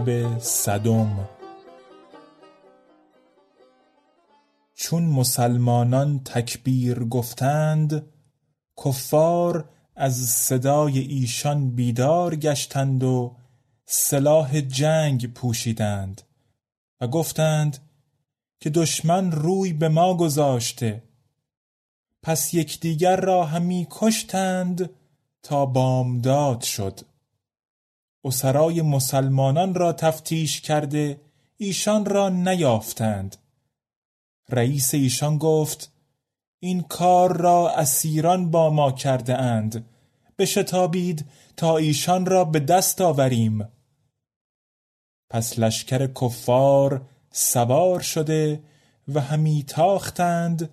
شب صدم چون مسلمانان تکبیر گفتند کفار از صدای ایشان بیدار گشتند و سلاح جنگ پوشیدند و گفتند که دشمن روی به ما گذاشته. پس یکدیگر را همی کشتند تا بامداد شد. اسرای مسلمانان را تفتیش کرده ایشان را نیافتند. رئیس ایشان گفت این کار را اسیران با ما کرده اند. بشتابید تا ایشان را به دست آوریم. پس لشکر کفار سوار شده و همی تاختند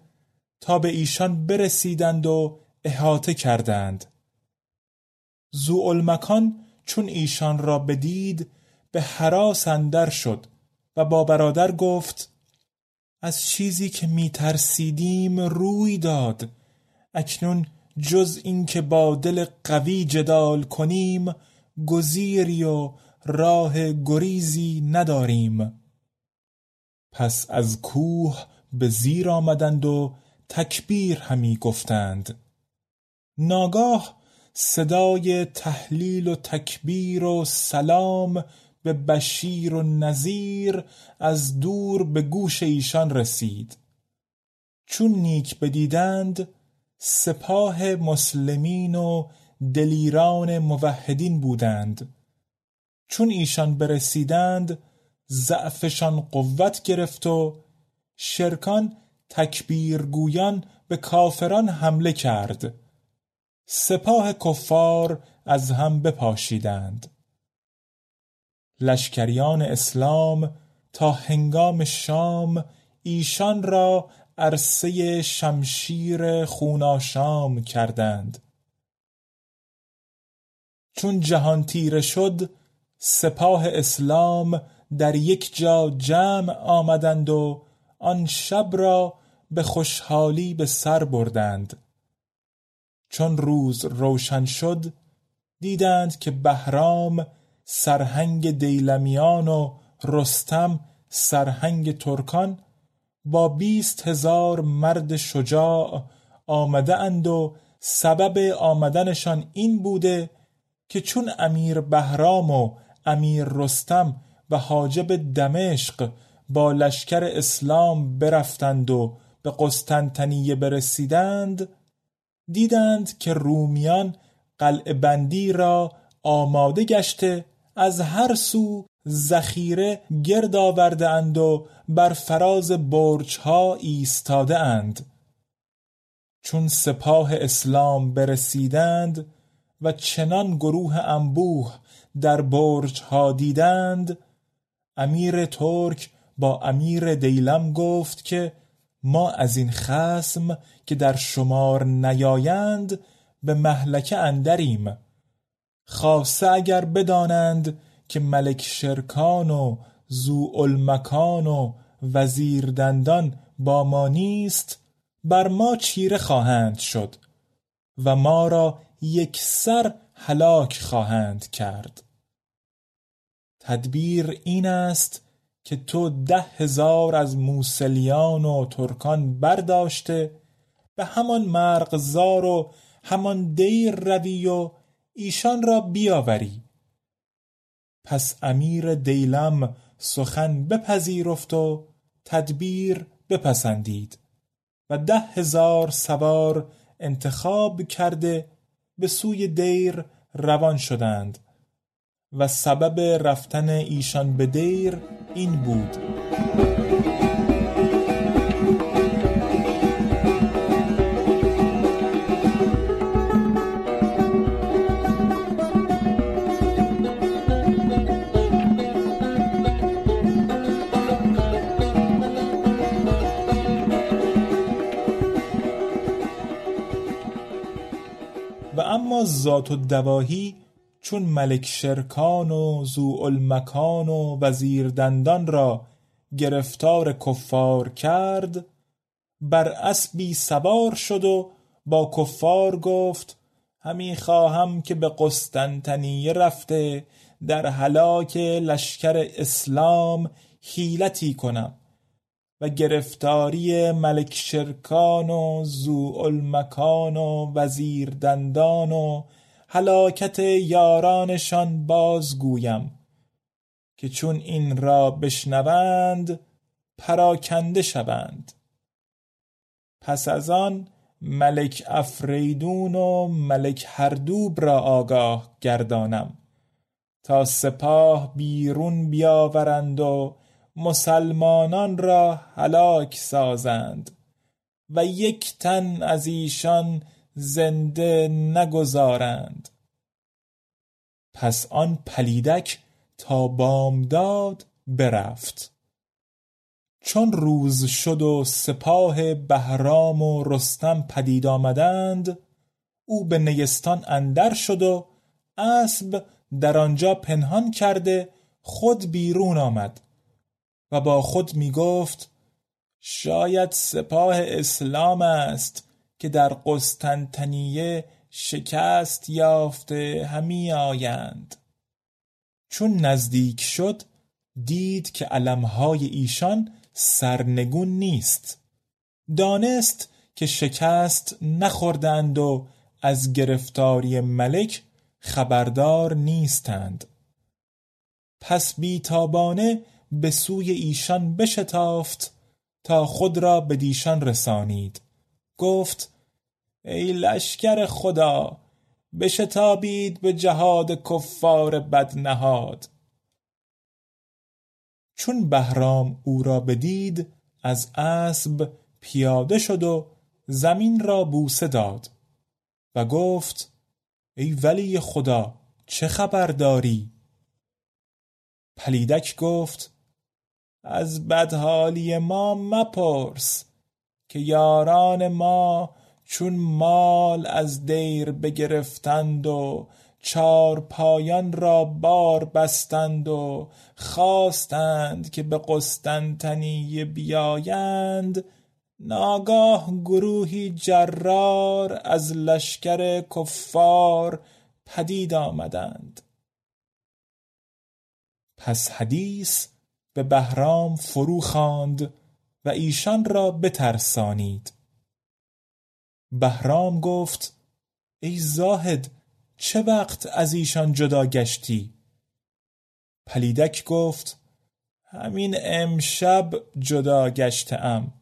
تا به ایشان برسیدند و احاطه کردند. زوالمکان چون ایشان را بدید به حراس اندر شد و با برادر گفت از چیزی که می ترسیدیم روی داد. اکنون جز اینکه با دل قوی جدال کنیم گزیری و راه گریزی نداریم. پس از کوه به زیر آمدند و تکبیر همی گفتند. ناگاه صدای تحلیل و تکبیر و سلام به بشیر و نذیر از دور به گوش ایشان رسید. چون نیک بدیدند سپاه مسلمین و دلیران موحدین بودند. چون ایشان برسیدند ضعفشان قوت گرفت و شرکان تکبیرگویان به کافران حمله کرد. سپاه کفار از هم بپاشیدند. لشکریان اسلام تا هنگام شام ایشان را عرصه شمشیر خوناشام کردند. چون جهان تیره شد سپاه اسلام در یک جا جمع آمدند و آن شب را به خوشحالی به سر بردند. چون روز روشن شد دیدند که بهرام سرهنگ دیلمیان و رستم سرهنگ ترکان با بیست هزار مرد شجاع آمده اند و سبب آمدنشان این بوده که چون امیر بهرام و امیر رستم و حاجب دمشق با لشکر اسلام برفتند و به قسطنطنیه برسیدند دیدند که رومیان قلع بندی را آماده گشته از هر سو ذخیره گرد آورده اند و بر فراز برج ها ایستاده اند چون سپاه اسلام برسیدند و چنان گروه انبوه در برج ها دیدند امیر ترک با امیر دیلم گفت که ما از این خسم که در شمار نیایند به محلکه اندریم. خاصه اگر بدانند که ملک شرکان و زو المکان و وزیر دندان با ما نیست بر ما چیره خواهند شد و ما را یک سر هلاک خواهند کرد. تدبیر این است که تو ده هزار از موسلیان و ترکان برداشته به همان مرغزار و همان دیر روی و ایشان را بیاوری. پس امیر دیلم سخن بپذیرفت و تدبیر بپسندید و ده هزار سوار انتخاب کرده به سوی دیر روان شدند. و سبب رفتن ایشان به دیر این بود. و اما ذات و دواهی چون ملک شرکان و المکان و وزیر دندان را گرفتار کفار کرد بر اسبی سوار شد و با کفار گفت همی خواهم که به قسطنطنیه رفته در هلاک لشکر اسلام حیلتی کنم. و گرفتاری ملک شرکان و المکان و وزیر دندان و هلاکت یارانشان بازگویم که چون این را بشنوند پراکنده شوند. پس از آن ملک افریدون و ملک هردوب را آگاه گردانم تا سپاه بیرون بیاورند و مسلمانان را هلاک سازند و یک تن از ایشان زنده نگذارند. پس آن پلیدک تا بامداد برفت. چون روز شد و سپاه بهرام و رستم پدید آمدند او به نیستان اندر شد و اسب در آنجا پنهان کرده خود بیرون آمد و با خود می گفت شاید سپاه اسلام است. که در قسطنطنیه شکست یافته همی آیند. چون نزدیک شد دید که علمهای ایشان سرنگون نیست. دانست که شکست نخوردند و از گرفتاری ملک خبردار نیستند. پس بیتابانه به سوی ایشان بشتافت تا خود را به دیشان رسانید. گفت ای لشکر خدا بشتابید به جهاد کفار بدنهاد. چون بهرام او را بدید از اسب پیاده شد و زمین را بوسه داد و گفت ای ولی خدا چه خبر داری؟ پلیدک گفت از بدحالی ما مپرس. که یاران ما چون مال از دیر بگرفتند و چار پایان را بار بستند و خواستند که به قسطنطنیه بیایند ناگاه گروهی جرار از لشکر کفار پدید آمدند. پس حدیث به بهرام فرو خواند و ایشان را بترسانید. بهرام گفت ای زاهد چه وقت از ایشان جدا گشتی؟ پلیدک گفت همین امشب جدا گشتم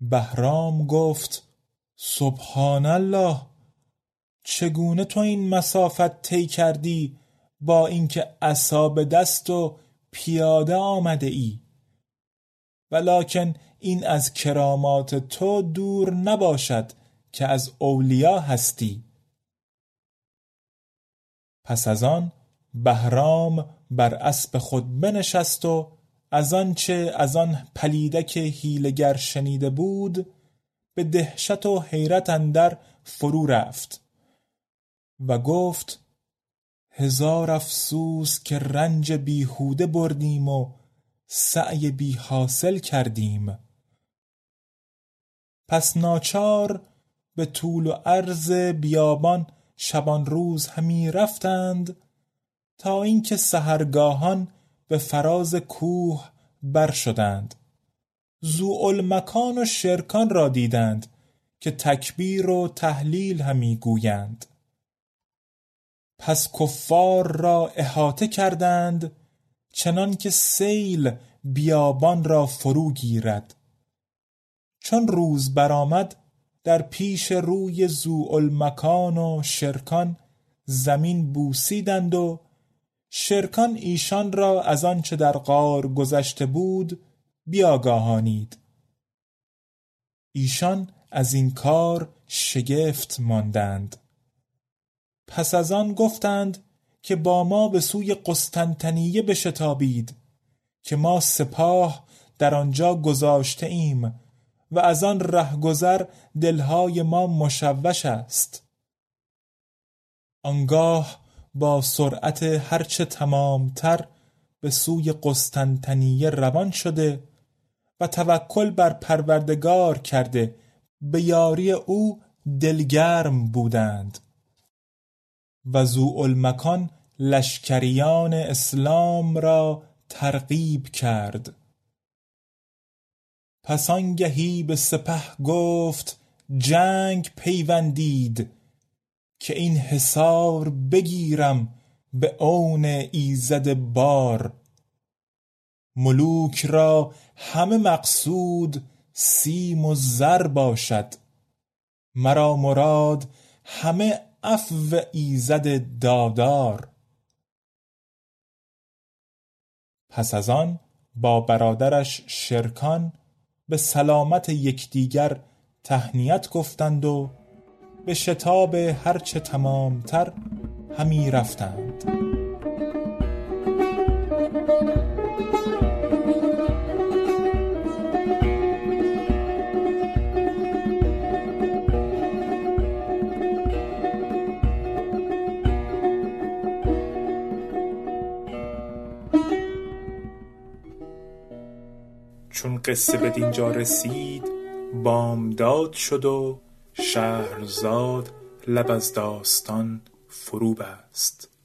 بهرام گفت سبحان الله چگونه تو این مسافت طی کردی با اینکه عصا به دست و پیاده آمده ای؟ ولکن این از کرامات تو دور نباشد که از اولیا هستی. پس از آن بهرام بر اسب خود بنشست و از آنچه از آن پلیدک هیلگر شنیده بود به دهشت و حیرت اندر فرو رفت و گفت هزار افسوس که رنج بیهوده بردیم و سعی بی حاصل کردیم. پس ناچار به طول و عرض بیابان شبان روز همی رفتند تا اینکه سهرگاهان به فراز کوه بر شدند. مکان و شرکان را دیدند که تکبیر و تحلیل همی گویند. پس کفار را احاطه کردند چنان که سیل بیابان را فرو گیرد. چون روز برآمد در پیش روی مکان و شرکان زمین بوسیدند و شرکان ایشان را از آنچه در غار گذشته بود بیاگاهانید. ایشان از این کار شگفت ماندند. پس از آن گفتند که با ما به سوی قسطنطنیه بشتابید که ما سپاه در آنجا گذاشته ایم و از آن رهگذر دلهای ما مشوش است. آنگاه با سرعت هرچه تمامتر به سوی قسطنطنیه روان شده و توکل بر پروردگار کرده به یاری او دلگرم بودند. و مکان لشکریان اسلام را ترغیب کرد. پس آنگهی به سپه گفت جنگ پیوندید که این حصار بگیرم به اون ایزد بار. ملوک را همه مقصود سیم و زر باشد. مرا مراد همه عفو ایزد دادار. پس از آن با برادرش شرکان به سلامت یکدیگر تهنیت گفتند و به شتاب هرچه تمامتر همی رفتند. قصه به دینجا رسید بامداد شد و شهرزاد لب از داستان فرو بست